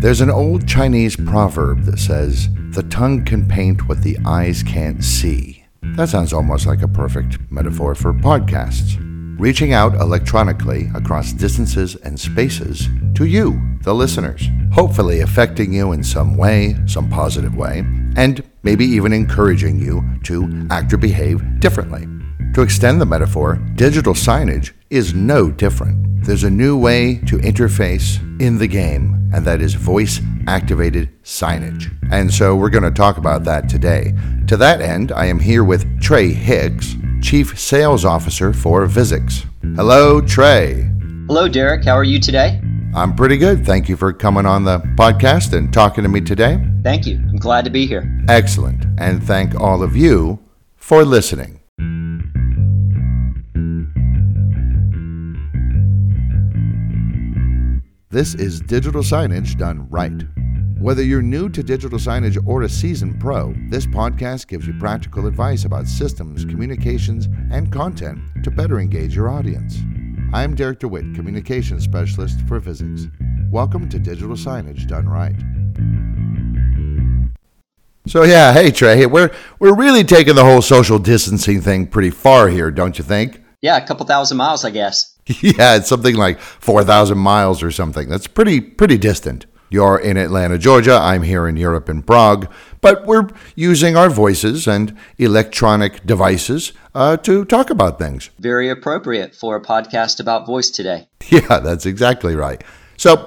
There's an old Chinese proverb that says, The tongue can paint what the eyes can't see. That sounds almost like a perfect metaphor for podcasts. Reaching out electronically across distances and spaces to you, the listeners, hopefully affecting you in some way, some positive way, and maybe even encouraging you to act or behave differently. To extend the metaphor, digital signage is no different. There's a new way to interface in the game, and that is voice activated signage. And so we're going to talk about that today. To that end, I am here with Trey Hicks, Chief Sales Officer for Visix. Hello, Trey. Hello, Derek. How are you today? I'm pretty good. Thank you for coming on the podcast and talking to me today. Thank you. I'm glad to be here. Excellent. And thank all of you for listening. This is digital signage done right. Whether you're new to digital signage or a seasoned pro, this podcast gives you practical advice about systems, communications, and content to better engage your audience. I'm Derek DeWitt, Communications Specialist for Visix. Welcome to Digital Signage Done Right. So yeah, hey Trey, we're we're really taking the whole social distancing thing pretty far here, don't you think? Yeah, a couple thousand miles, I guess. yeah, it's something like 4,000 miles or something. That's pretty pretty distant. You're in Atlanta, Georgia. I'm here in Europe in Prague. But we're using our voices and electronic devices uh, to talk about things. Very appropriate for a podcast about voice today. Yeah, that's exactly right. So,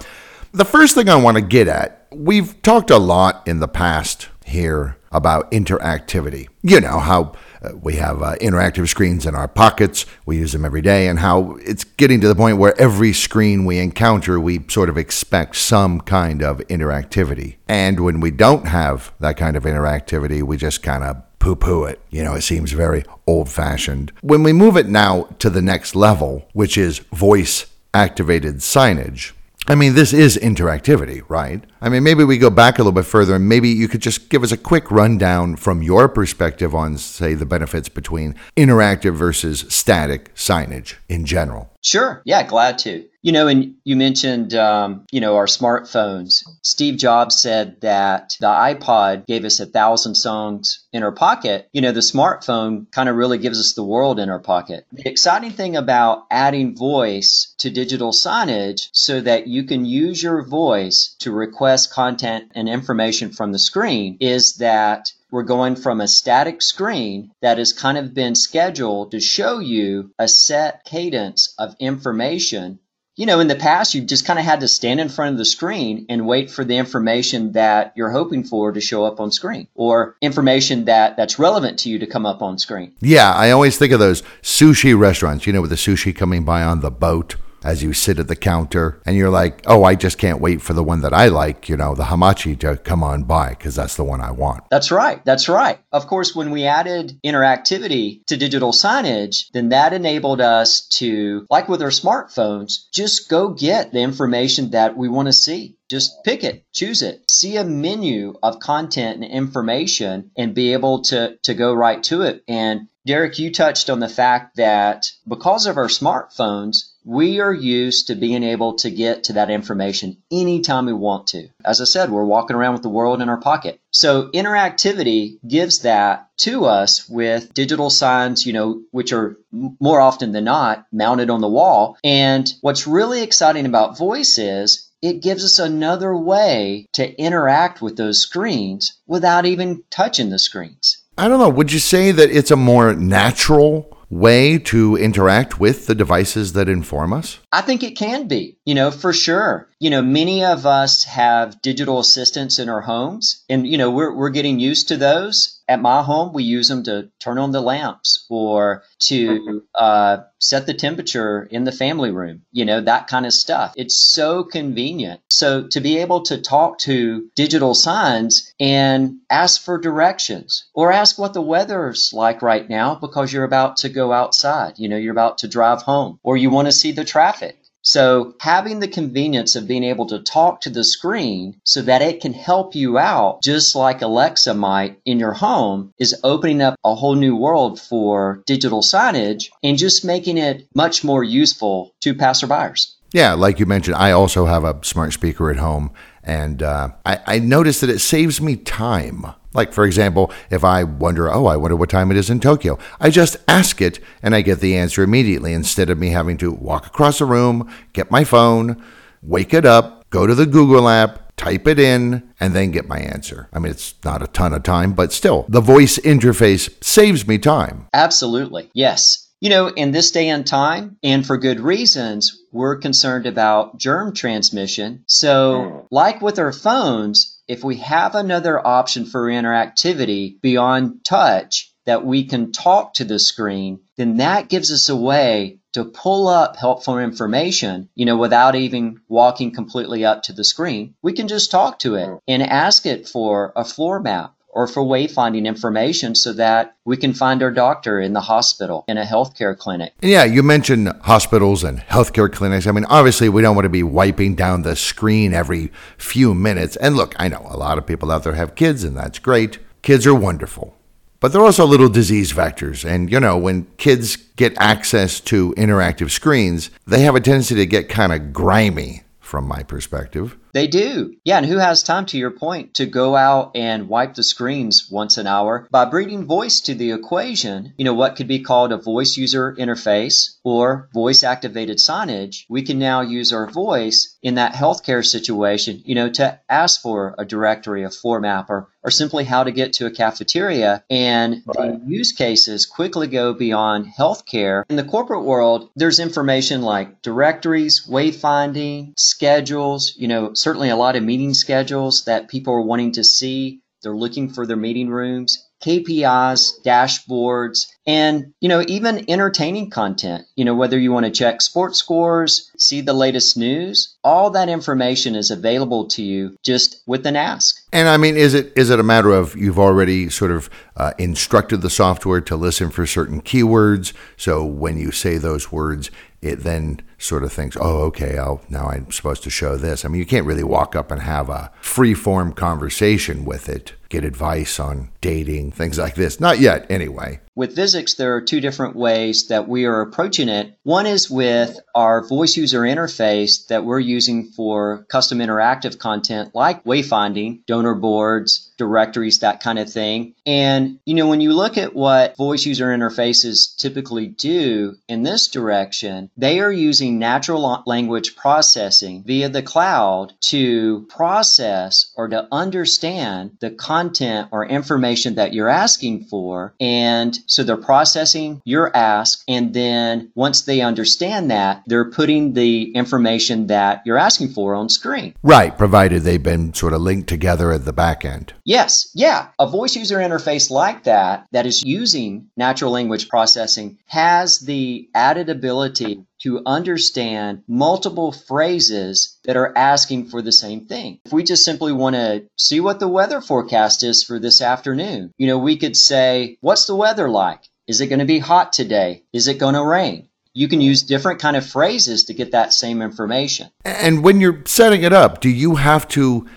the first thing I want to get at we've talked a lot in the past here about interactivity. You know, how uh, we have uh, interactive screens in our pockets, we use them every day, and how it's getting to the point where every screen we encounter, we sort of expect some kind of interactivity. And when we don't have that kind of interactivity, we just kind of poo poo it. You know, it seems very old fashioned. When we move it now to the next level, which is voice activated signage, I mean, this is interactivity, right? I mean, maybe we go back a little bit further and maybe you could just give us a quick rundown from your perspective on, say, the benefits between interactive versus static signage in general. Sure. Yeah, glad to. You know, and you mentioned, um, you know, our smartphones. Steve Jobs said that the iPod gave us a thousand songs in our pocket. You know, the smartphone kind of really gives us the world in our pocket. The exciting thing about adding voice to digital signage so that you can use your voice to request content and information from the screen is that we're going from a static screen that has kind of been scheduled to show you a set cadence of information. You know, in the past, you just kind of had to stand in front of the screen and wait for the information that you're hoping for to show up on screen or information that that's relevant to you to come up on screen. Yeah, I always think of those sushi restaurants, you know, with the sushi coming by on the boat as you sit at the counter and you're like, oh, I just can't wait for the one that I like, you know, the hamachi to come on by because that's the one I want. That's right. That's right. Of course, when we added interactivity to digital signage, then that enabled us to, like with our smartphones, just go get the information that we want to see. Just pick it, choose it, see a menu of content and information and be able to, to go right to it. And Derek, you touched on the fact that because of our smartphones, we are used to being able to get to that information anytime we want to. As I said, we're walking around with the world in our pocket. So interactivity gives that to us with digital signs, you know, which are more often than not mounted on the wall. And what's really exciting about voice is it gives us another way to interact with those screens without even touching the screens. I don't know. Would you say that it's a more natural way to interact with the devices that inform us? I think it can be, you know, for sure. You know, many of us have digital assistants in our homes, and, you know, we're, we're getting used to those. At my home, we use them to turn on the lamps or to uh, set the temperature in the family room, you know, that kind of stuff. It's so convenient. So to be able to talk to digital signs and ask for directions or ask what the weather's like right now because you're about to go outside, you know, you're about to drive home or you want to see the traffic. So having the convenience of being able to talk to the screen so that it can help you out just like Alexa might in your home is opening up a whole new world for digital signage and just making it much more useful to passerbyers. Yeah, like you mentioned, I also have a smart speaker at home, and uh, I, I noticed that it saves me time. Like, for example, if I wonder, oh, I wonder what time it is in Tokyo, I just ask it and I get the answer immediately instead of me having to walk across a room, get my phone, wake it up, go to the Google app, type it in, and then get my answer. I mean, it's not a ton of time, but still, the voice interface saves me time. Absolutely. Yes. You know, in this day and time, and for good reasons, we're concerned about germ transmission. So, like with our phones, if we have another option for interactivity beyond touch that we can talk to the screen, then that gives us a way to pull up helpful information, you know, without even walking completely up to the screen. We can just talk to it and ask it for a floor map or for wayfinding information so that we can find our doctor in the hospital, in a healthcare clinic. Yeah, you mentioned hospitals and healthcare clinics. I mean, obviously, we don't want to be wiping down the screen every few minutes. And look, I know a lot of people out there have kids, and that's great. Kids are wonderful. But they're also little disease vectors. And, you know, when kids get access to interactive screens, they have a tendency to get kind of grimy, from my perspective. They do. Yeah, and who has time, to your point, to go out and wipe the screens once an hour? By bringing voice to the equation, you know, what could be called a voice user interface or voice activated signage, we can now use our voice in that healthcare situation, you know, to ask for a directory, a floor map, or, or simply how to get to a cafeteria. And right. the use cases quickly go beyond healthcare. In the corporate world, there's information like directories, wayfinding, schedules, you know, certainly a lot of meeting schedules that people are wanting to see. They're looking for their meeting rooms, KPIs, dashboards, and you know even entertaining content you know whether you want to check sports scores see the latest news all that information is available to you just with an ask and i mean is it is it a matter of you've already sort of uh, instructed the software to listen for certain keywords so when you say those words it then sort of thinks, oh, okay, I'll, now I'm supposed to show this. I mean, you can't really walk up and have a free form conversation with it, get advice on dating, things like this. Not yet, anyway. With Visix, there are two different ways that we are approaching it. One is with our voice user interface that we're using for custom interactive content like wayfinding, donor boards, directories, that kind of thing. And, you know, when you look at what voice user interfaces typically do in this direction, they are using natural language processing via the cloud to process or to understand the content or information that you're asking for. And so they're processing your ask. And then once they understand that, they're putting the information that you're asking for on screen. Right, provided they've been sort of linked together at the back end. Yes, yeah. A voice user interface like that, that is using natural language processing, has the added ability to understand multiple phrases that are asking for the same thing. If we just simply want to see what the weather forecast is for this afternoon, you know, we could say, what's the weather like? Is it going to be hot today? Is it going to rain? You can use different kind of phrases to get that same information. And when you're setting it up, do you have to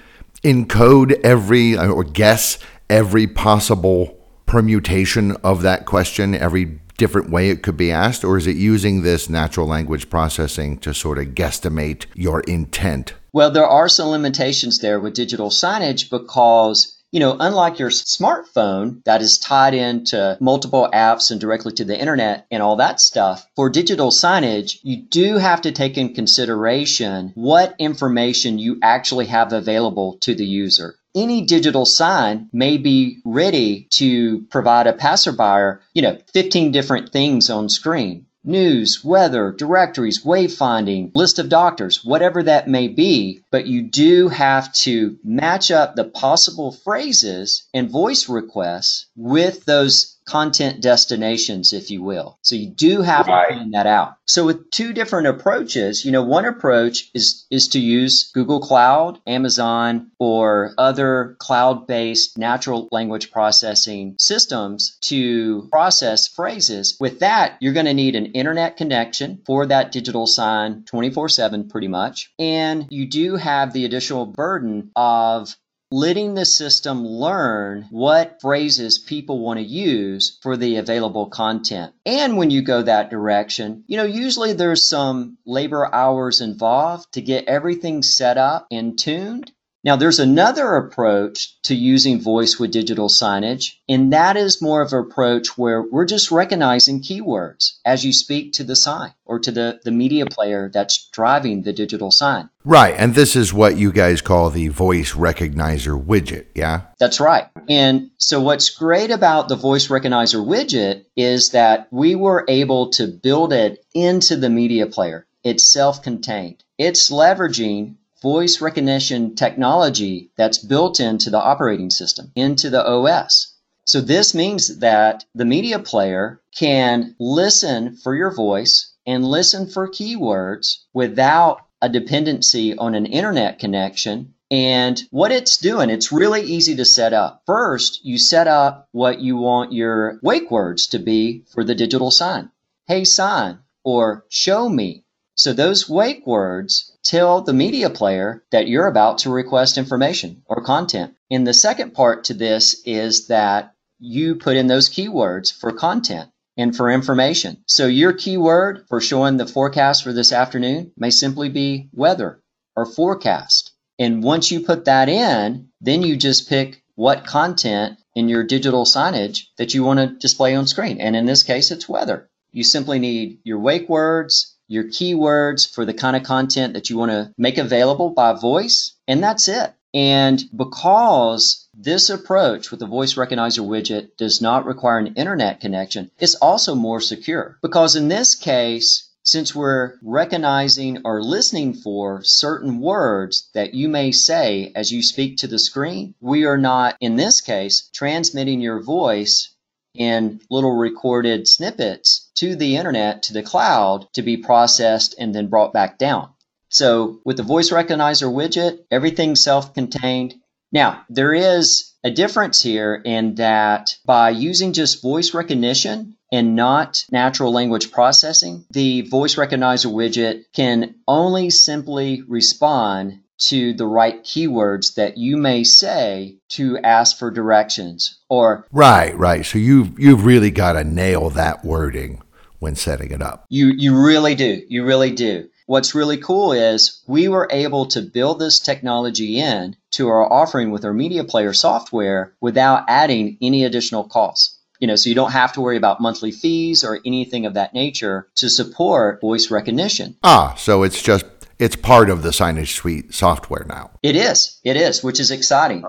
encode every or guess every possible permutation of that question, every different way it could be asked, or is it using this natural language processing to sort of guesstimate your intent? Well, there are some limitations there with digital signage because you know, unlike your smartphone that is tied into multiple apps and directly to the internet and all that stuff, for digital signage, you do have to take in consideration what information you actually have available to the user. Any digital sign may be ready to provide a passerby, you know, 15 different things on screen news, weather, directories, wayfinding, list of doctors, whatever that may be, but you do have to match up the possible phrases and voice requests with those content destinations, if you will. So you do have right. to find that out. So with two different approaches, you know, one approach is is to use Google Cloud, Amazon, or other cloud-based natural language processing systems to process phrases. With that, you're going to need an internet connection for that digital sign 24/7 pretty much. And you do have the additional burden of letting the system learn what phrases people want to use for the available content. And when you go that direction, you know, usually there's some labor hours involved to get everything set up and tuned. Now, there's another approach to using voice with digital signage, and that is more of an approach where we're just recognizing keywords as you speak to the sign or to the, the media player that's driving the digital sign. Right. And this is what you guys call the voice recognizer widget. Yeah. That's right. And so, what's great about the voice recognizer widget is that we were able to build it into the media player. It's self contained. It's leveraging voice recognition technology that's built into the operating system, into the OS. So this means that the media player can listen for your voice and listen for keywords without a dependency on an internet connection. And what it's doing, it's really easy to set up. First, you set up what you want your wake words to be for the digital sign. Hey sign or show me. So those wake words tell the media player that you're about to request information or content. And the second part to this is that you put in those keywords for content and for information. So your keyword for showing the forecast for this afternoon may simply be weather or forecast. And once you put that in, then you just pick what content in your digital signage that you want to display on screen. And in this case, it's weather. You simply need your wake words, your keywords for the kind of content that you want to make available by voice, and that's it. And because this approach with the voice recognizer widget does not require an internet connection, it's also more secure. Because in this case, since we're recognizing or listening for certain words that you may say as you speak to the screen, we are not, in this case, transmitting your voice in little recorded snippets to the internet, to the cloud, to be processed and then brought back down. So with the voice recognizer widget, everything's self-contained. Now, there is a difference here in that by using just voice recognition and not natural language processing, the voice recognizer widget can only simply respond to the right keywords that you may say to ask for directions or right right. So you've you've really got to nail that wording when setting it up. You you really do. You really do. What's really cool is we were able to build this technology in to our offering with our media player software without adding any additional costs. You know so you don't have to worry about monthly fees or anything of that nature to support voice recognition. Ah so it's just it's part of the Signage Suite software now. It is. It is, which is exciting.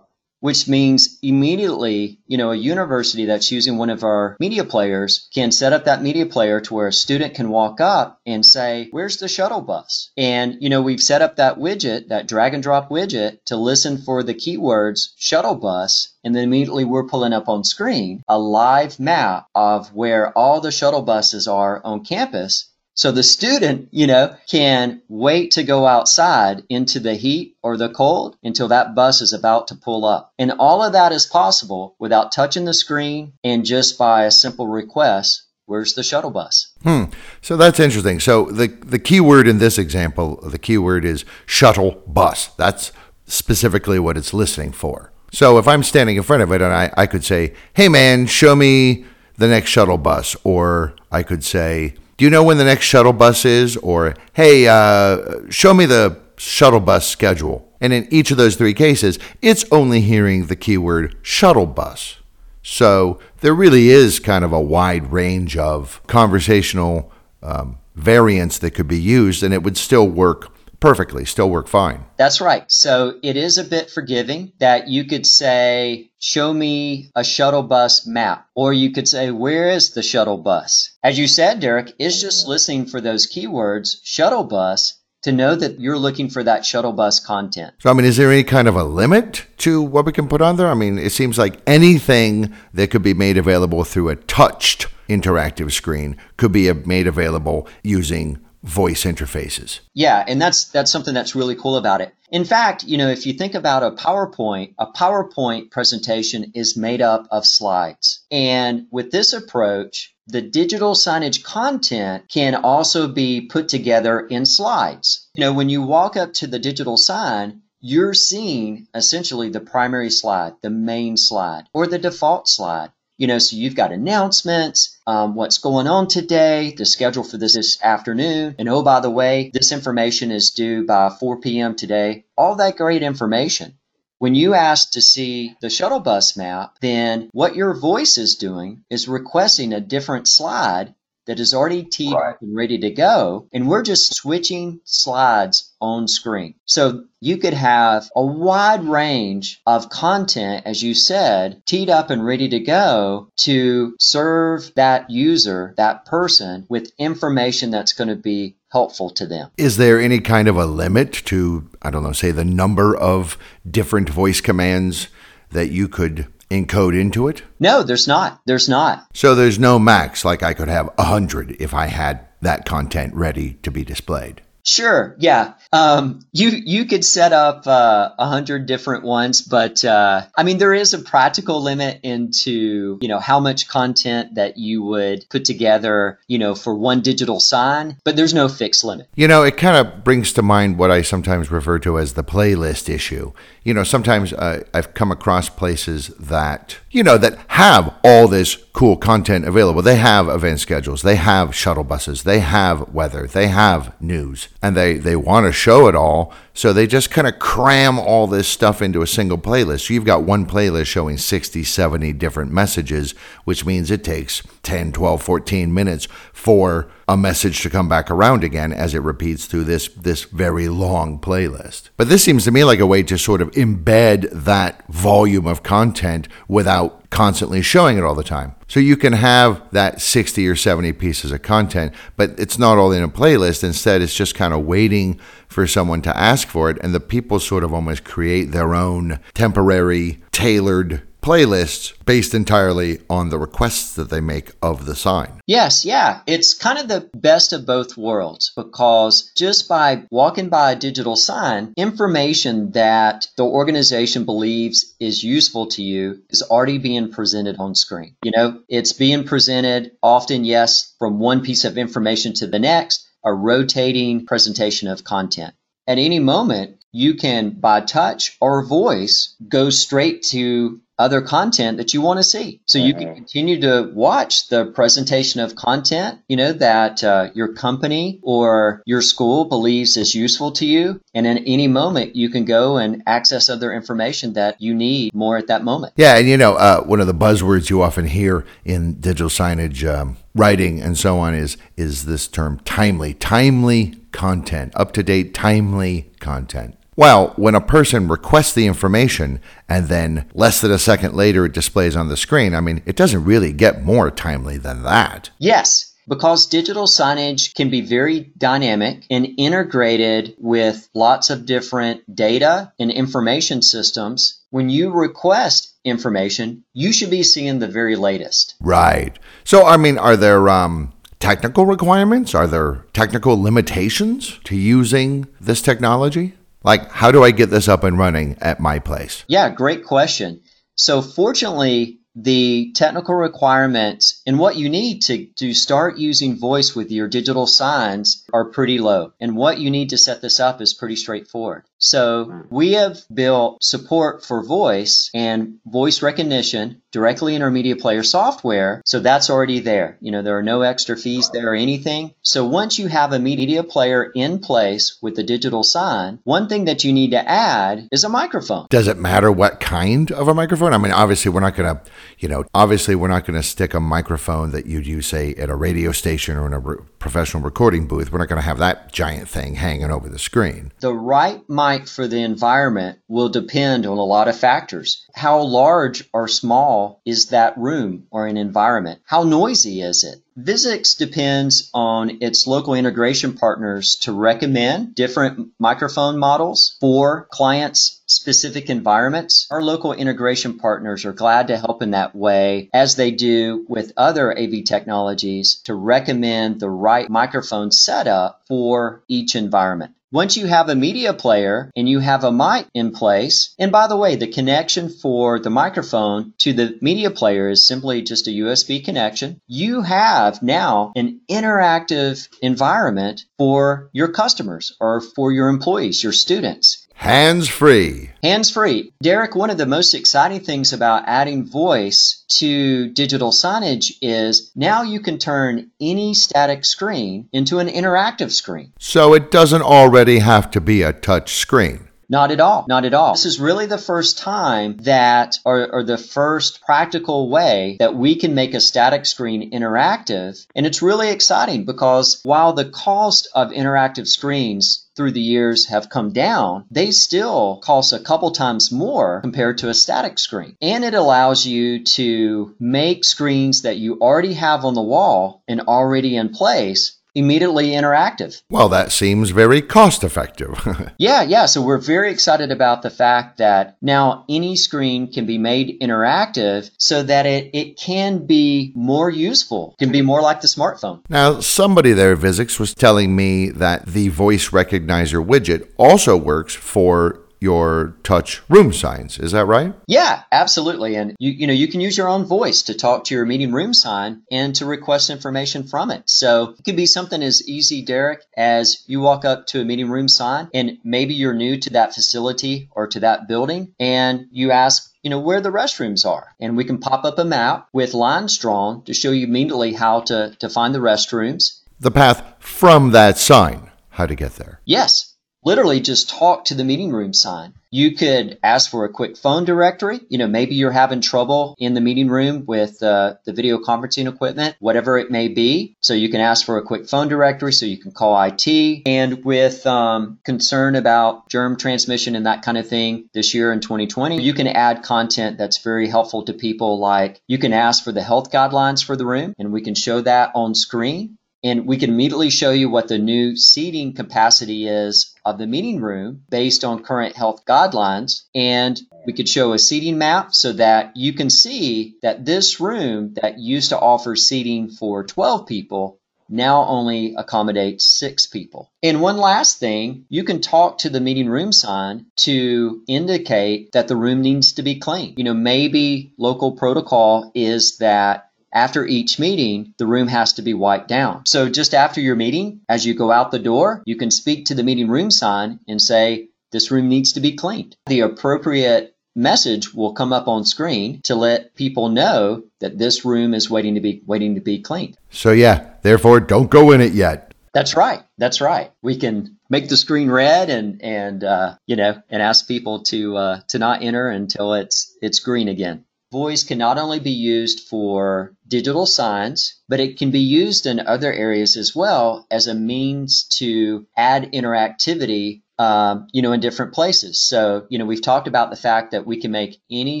Which means immediately, you know, a university that's using one of our media players can set up that media player to where a student can walk up and say, Where's the shuttle bus? And, you know, we've set up that widget, that drag and drop widget, to listen for the keywords shuttle bus and then immediately we're pulling up on screen a live map of where all the shuttle buses are on campus so the student, you know, can wait to go outside into the heat or the cold until that bus is about to pull up. And all of that is possible without touching the screen and just by a simple request. Where's the shuttle bus? Hmm. So that's interesting. So the the key word in this example, the key word is shuttle bus. That's specifically what it's listening for. So if I'm standing in front of it and I, I could say, Hey man, show me the next shuttle bus, or I could say, do you know when the next shuttle bus is? Or, hey, uh, show me the shuttle bus schedule. And in each of those three cases, it's only hearing the keyword shuttle bus. So there really is kind of a wide range of conversational um, variants that could be used, and it would still work perfectly, still work fine. That's right. So it is a bit forgiving that you could say, show me a shuttle bus map, or you could say, where is the shuttle bus? As you said, Derek, is just listening for those keywords, shuttle bus, to know that you're looking for that shuttle bus content. So, I mean, is there any kind of a limit to what we can put on there? I mean, it seems like anything that could be made available through a touched interactive screen could be made available using voice interfaces. Yeah, and that's that's something that's really cool about it. In fact, you know, if you think about a PowerPoint, a PowerPoint presentation is made up of slides. And with this approach, the digital signage content can also be put together in slides. You know, when you walk up to the digital sign, you're seeing essentially the primary slide, the main slide, or the default slide. You know, so you've got announcements, um, what's going on today, the schedule for this, this afternoon, and oh, by the way, this information is due by 4 p.m. today. All that great information. When you ask to see the shuttle bus map, then what your voice is doing is requesting a different slide that is already teed right. up and ready to go. And we're just switching slides on screen. So you could have a wide range of content, as you said, teed up and ready to go to serve that user, that person with information that's going to be helpful to them. Is there any kind of a limit to, I don't know, say the number of different voice commands that you could encode into it? No, there's not. There's not. So there's no max, like I could have a 100 if I had that content ready to be displayed. Sure. Yeah. Um, you you could set up uh, a uh, hundred different ones, but uh, I mean there is a practical limit into you know how much content that you would put together you know for one digital sign, but there's no fixed limit. You know, it kind of brings to mind what I sometimes refer to as the playlist issue. You know, sometimes uh, I've come across places that you know that have all this cool content available. They have event schedules, they have shuttle buses, they have weather, they have news and they, they want to show it all. So they just kind of cram all this stuff into a single playlist. So you've got one playlist showing 60, 70 different messages, which means it takes 10, 12, 14 minutes for a message to come back around again as it repeats through this, this very long playlist. But this seems to me like a way to sort of embed that volume of content without constantly showing it all the time. So you can have that 60 or 70 pieces of content, but it's not all in a playlist. Instead, it's just kind of waiting for someone to ask for it. And the people sort of almost create their own temporary, tailored playlists based entirely on the requests that they make of the sign. Yes, yeah. It's kind of the best of both worlds because just by walking by a digital sign, information that the organization believes is useful to you is already being presented on screen. You know, it's being presented often, yes, from one piece of information to the next, a rotating presentation of content. At any moment, you can, by touch or voice, go straight to other content that you want to see. So you can continue to watch the presentation of content, you know, that uh, your company or your school believes is useful to you. And in any moment, you can go and access other information that you need more at that moment. Yeah. And, you know, uh, one of the buzzwords you often hear in digital signage um, writing and so on is, is this term timely, timely content, up to date, timely content. Well, when a person requests the information and then less than a second later it displays on the screen, I mean, it doesn't really get more timely than that. Yes. Because digital signage can be very dynamic and integrated with lots of different data and information systems, when you request information, you should be seeing the very latest. Right. So, I mean, are there um, technical requirements? Are there technical limitations to using this technology? Like, how do I get this up and running at my place? Yeah, great question. So, fortunately, the technical requirements and what you need to, to start using voice with your digital signs are pretty low. And what you need to set this up is pretty straightforward. So we have built support for voice and voice recognition directly in our media player software. So that's already there. You know, there are no extra fees there or anything. So once you have a media player in place with the digital sign, one thing that you need to add is a microphone. Does it matter what kind of a microphone? I mean, obviously we're not going to, you know, obviously we're not going to stick a microphone that you'd use, say, at a radio station or in a re- professional recording booth. We're not going to have that giant thing hanging over the screen. The right mic for the environment will depend on a lot of factors. How large or small is that room or an environment? How noisy is it? Visix depends on its local integration partners to recommend different microphone models for clients' specific environments. Our local integration partners are glad to help in that way, as they do with other AV technologies, to recommend the right microphone setup for each environment. Once you have a media player and you have a mic in place, and by the way, the connection for the microphone to the media player is simply just a USB connection, you have now an interactive environment for your customers or for your employees, your students. Hands free. Hands free. Derek, one of the most exciting things about adding voice to digital signage is now you can turn any static screen into an interactive screen. So it doesn't already have to be a touch screen. Not at all. Not at all. This is really the first time that, or, or, the first practical way that we can make a static screen interactive. And it's really exciting because while the cost of interactive screens through the years have come down, they still cost a couple times more compared to a static screen. And it allows you to make screens that you already have on the wall and already in place immediately interactive. Well, that seems very cost effective. yeah, yeah. So we're very excited about the fact that now any screen can be made interactive so that it, it can be more useful, can be more like the smartphone. Now, somebody there, Visix, was telling me that the voice recognizer widget also works for your touch room signs. Is that right? Yeah, absolutely. And you you know you can use your own voice to talk to your meeting room sign and to request information from it. So it could be something as easy, Derek, as you walk up to a meeting room sign and maybe you're new to that facility or to that building and you ask you know, where the restrooms are. And we can pop up a map with lines drawn to show you immediately how to, to find the restrooms. The path from that sign, how to get there. Yes literally just talk to the meeting room sign. You could ask for a quick phone directory. You know, maybe you're having trouble in the meeting room with uh, the video conferencing equipment, whatever it may be. So you can ask for a quick phone directory so you can call IT. And with um, concern about germ transmission and that kind of thing this year in 2020, you can add content that's very helpful to people like you can ask for the health guidelines for the room and we can show that on screen and we can immediately show you what the new seating capacity is of the meeting room based on current health guidelines. And we could show a seating map so that you can see that this room that used to offer seating for 12 people now only accommodates six people. And one last thing, you can talk to the meeting room sign to indicate that the room needs to be cleaned. You know, maybe local protocol is that after each meeting, the room has to be wiped down. So just after your meeting, as you go out the door, you can speak to the meeting room sign and say, this room needs to be cleaned. The appropriate message will come up on screen to let people know that this room is waiting to be waiting to be cleaned. So yeah, therefore don't go in it yet. That's right. That's right. We can make the screen red and and uh, you know and ask people to uh, to not enter until it's it's green again voice can not only be used for digital signs, but it can be used in other areas as well as a means to add interactivity um, you know, in different places. So, you know, we've talked about the fact that we can make any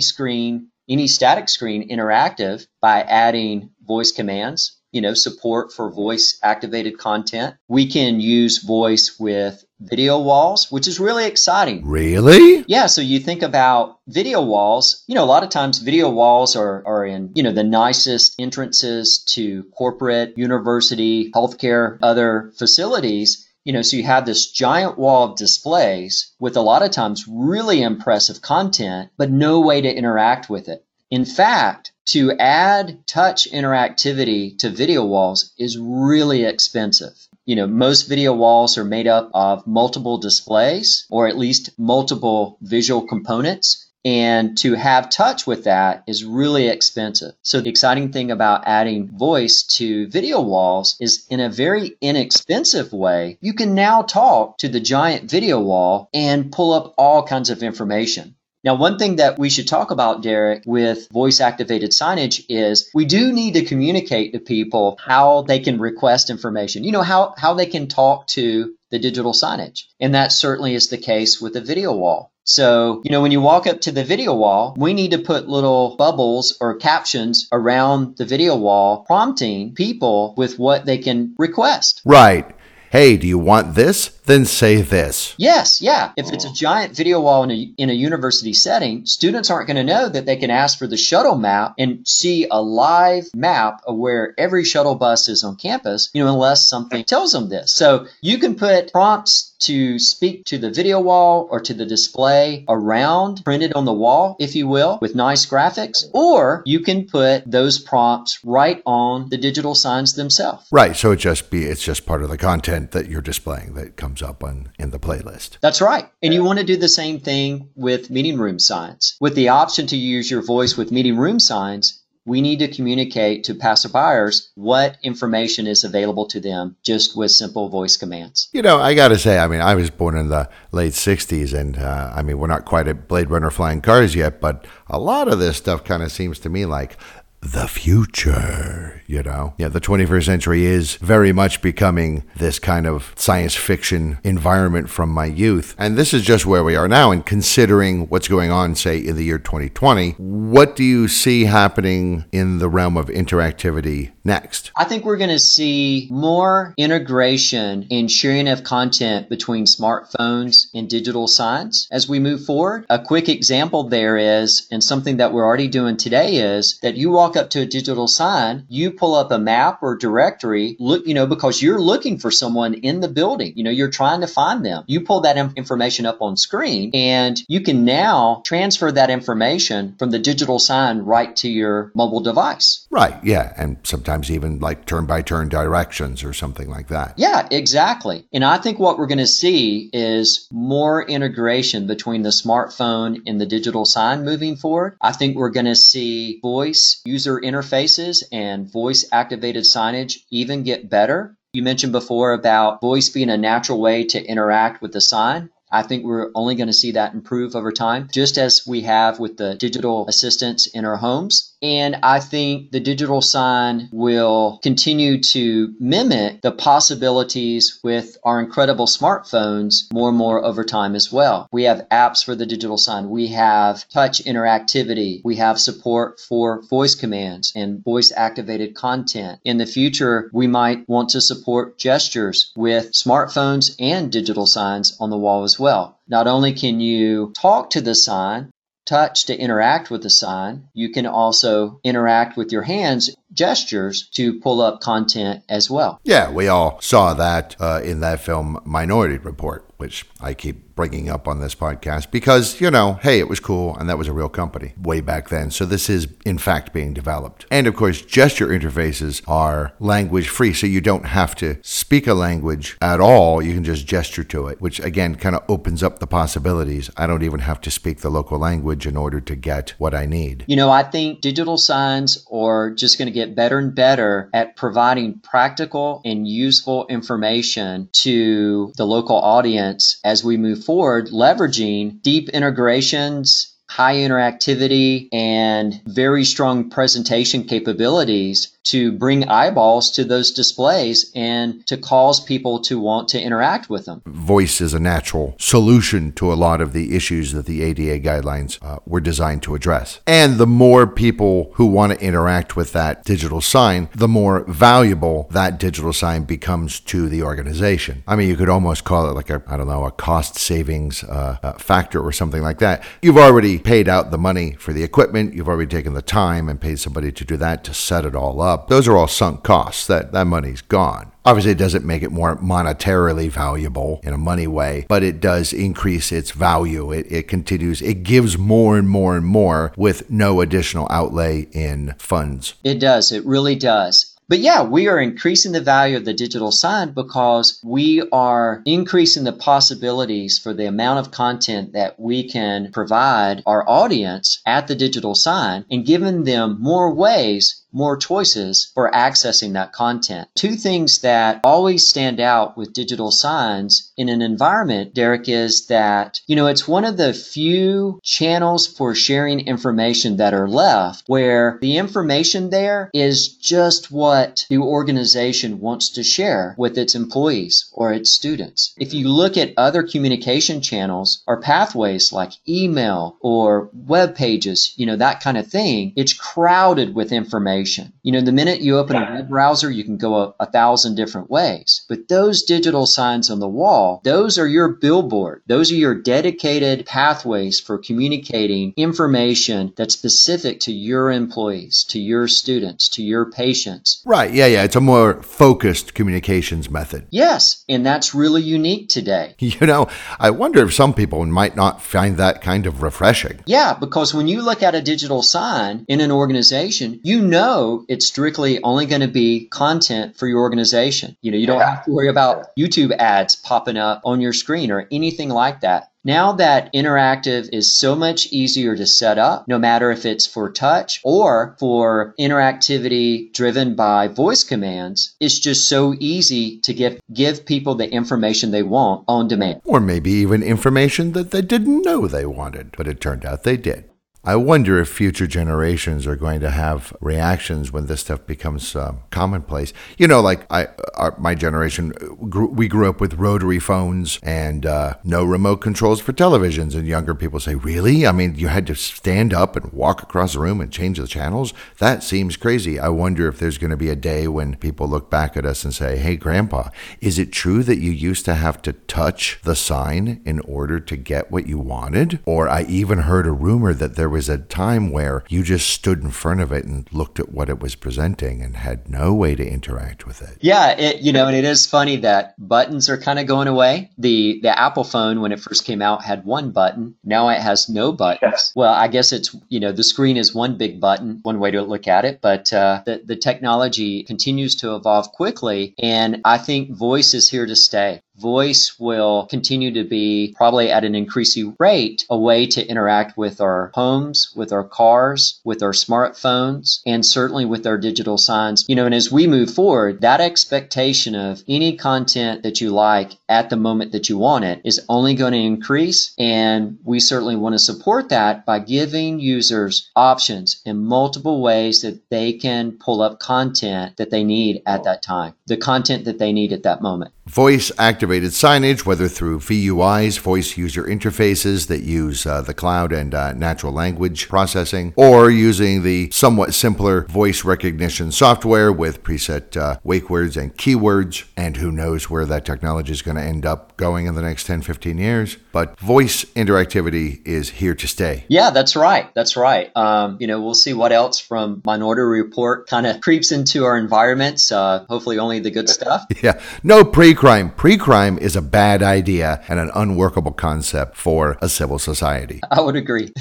screen, any static screen interactive by adding voice commands you know, support for voice activated content. We can use voice with video walls, which is really exciting. Really? Yeah. So you think about video walls, you know, a lot of times video walls are, are in, you know, the nicest entrances to corporate, university, healthcare, other facilities. You know, so you have this giant wall of displays with a lot of times really impressive content, but no way to interact with it. In fact, to add touch interactivity to video walls is really expensive. You know, most video walls are made up of multiple displays or at least multiple visual components. And to have touch with that is really expensive. So the exciting thing about adding voice to video walls is in a very inexpensive way, you can now talk to the giant video wall and pull up all kinds of information. Now, one thing that we should talk about, Derek, with voice activated signage is we do need to communicate to people how they can request information, you know, how, how they can talk to the digital signage. And that certainly is the case with the video wall. So, you know, when you walk up to the video wall, we need to put little bubbles or captions around the video wall prompting people with what they can request. Right hey, do you want this? Then say this. Yes, yeah. If it's a giant video wall in a, in a university setting, students aren't going to know that they can ask for the shuttle map and see a live map of where every shuttle bus is on campus, you know, unless something tells them this. So you can put prompts to speak to the video wall or to the display around, printed on the wall, if you will, with nice graphics, or you can put those prompts right on the digital signs themselves. Right. So it just be it's just part of the content that you're displaying that comes up on in the playlist. That's right. And you want to do the same thing with meeting room signs. With the option to use your voice with meeting room signs, we need to communicate to passerbyers what information is available to them just with simple voice commands. You know, I got to say, I mean, I was born in the late 60s, and uh, I mean, we're not quite at Blade Runner flying cars yet, but a lot of this stuff kind of seems to me like the future, you know? Yeah, the 21st century is very much becoming this kind of science fiction environment from my youth. And this is just where we are now. And considering what's going on, say, in the year 2020, what do you see happening in the realm of interactivity next? I think we're going to see more integration and sharing of content between smartphones and digital signs as we move forward. A quick example there is, and something that we're already doing today is that you walk up to a digital sign, you pull up a map or directory, look, you know, because you're looking for someone in the building. You know, you're trying to find them. You pull that information up on screen and you can now transfer that information from the digital sign right to your mobile device. Right. Yeah. And sometimes even like turn by turn directions or something like that. Yeah, exactly. And I think what we're going to see is more integration between the smartphone and the digital sign moving forward. I think we're going to see voice, user interfaces and voice activated signage even get better. You mentioned before about voice being a natural way to interact with the sign. I think we're only going to see that improve over time, just as we have with the digital assistants in our homes. And I think the digital sign will continue to mimic the possibilities with our incredible smartphones more and more over time as well. We have apps for the digital sign. We have touch interactivity. We have support for voice commands and voice activated content. In the future, we might want to support gestures with smartphones and digital signs on the wall as well. Not only can you talk to the sign, touch to interact with the sign. You can also interact with your hands gestures to pull up content as well. Yeah, we all saw that uh, in that film Minority Report, which I keep bringing up on this podcast because, you know, hey, it was cool and that was a real company way back then. So this is, in fact, being developed. And of course, gesture interfaces are language free. So you don't have to speak a language at all. You can just gesture to it, which again kind of opens up the possibilities. I don't even have to speak the local language in order to get what I need. You know, I think digital signs are just going to get better and better at providing practical and useful information to the local audience as we move forward, leveraging deep integrations high interactivity and very strong presentation capabilities to bring eyeballs to those displays and to cause people to want to interact with them. Voice is a natural solution to a lot of the issues that the ADA guidelines uh, were designed to address. And the more people who want to interact with that digital sign, the more valuable that digital sign becomes to the organization. I mean, you could almost call it like a, I don't know, a cost savings uh, uh, factor or something like that. You've already paid out the money for the equipment, you've already taken the time and paid somebody to do that to set it all up up, those are all sunk costs. That, that money's gone. Obviously, it doesn't make it more monetarily valuable in a money way, but it does increase its value. It, it continues, it gives more and more and more with no additional outlay in funds. It does. It really does. But yeah, we are increasing the value of the digital sign because we are increasing the possibilities for the amount of content that we can provide our audience at the digital sign and giving them more ways more choices for accessing that content. Two things that always stand out with digital signs in an environment, Derek, is that, you know, it's one of the few channels for sharing information that are left where the information there is just what the organization wants to share with its employees or its students. If you look at other communication channels or pathways like email or web pages, you know, that kind of thing, it's crowded with information integration. You know, the minute you open a web browser, you can go a, a thousand different ways. But those digital signs on the wall, those are your billboard. Those are your dedicated pathways for communicating information that's specific to your employees, to your students, to your patients. Right. Yeah. Yeah. It's a more focused communications method. Yes. And that's really unique today. You know, I wonder if some people might not find that kind of refreshing. Yeah. Because when you look at a digital sign in an organization, you know it's strictly only going to be content for your organization. You know, you don't have to worry about YouTube ads popping up on your screen or anything like that. Now that interactive is so much easier to set up, no matter if it's for touch or for interactivity driven by voice commands, it's just so easy to give, give people the information they want on demand. Or maybe even information that they didn't know they wanted, but it turned out they did. I wonder if future generations are going to have reactions when this stuff becomes uh, commonplace. You know, like I, our, my generation, grew, we grew up with rotary phones and uh, no remote controls for televisions, and younger people say, "Really? I mean, you had to stand up and walk across the room and change the channels? That seems crazy." I wonder if there's going to be a day when people look back at us and say, "Hey, Grandpa, is it true that you used to have to touch the sign in order to get what you wanted?" Or I even heard a rumor that there was a time where you just stood in front of it and looked at what it was presenting and had no way to interact with it. Yeah, it, you know, and it is funny that buttons are kind of going away. The the Apple phone when it first came out had one button. Now it has no buttons. Yes. Well, I guess it's you know the screen is one big button, one way to look at it, but uh, the the technology continues to evolve quickly, and I think voice is here to stay voice will continue to be probably at an increasing rate a way to interact with our homes, with our cars, with our smartphones, and certainly with our digital signs. You know, and as we move forward, that expectation of any content that you like at the moment that you want it is only going to increase. And we certainly want to support that by giving users options in multiple ways that they can pull up content that they need at that time, the content that they need at that moment. Voice activated signage, whether through VUIs, voice user interfaces that use uh, the cloud and uh, natural language processing, or using the somewhat simpler voice recognition software with preset uh, wake words and keywords. And who knows where that technology is going to end up going in the next 10, 15 years. But voice interactivity is here to stay. Yeah, that's right. That's right. Um, you know, we'll see what else from Minority Report kind of creeps into our environments. Uh, hopefully, only the good stuff. Yeah. No pre crime. Pre crime is a bad idea and an unworkable concept for a civil society. I would agree.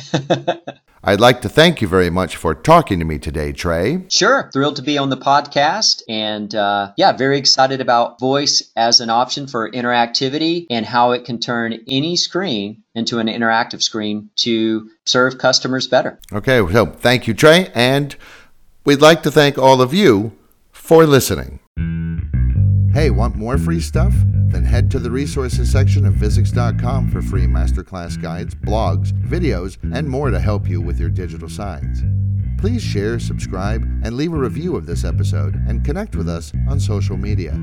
I'd like to thank you very much for talking to me today, Trey. Sure. Thrilled to be on the podcast. And uh, yeah, very excited about voice as an option for interactivity and how it can turn any screen into an interactive screen to serve customers better. Okay. So thank you, Trey. And we'd like to thank all of you for listening. Hey, want more free stuff? Then head to the resources section of visix.com for free masterclass guides, blogs, videos, and more to help you with your digital signs. Please share, subscribe, and leave a review of this episode and connect with us on social media.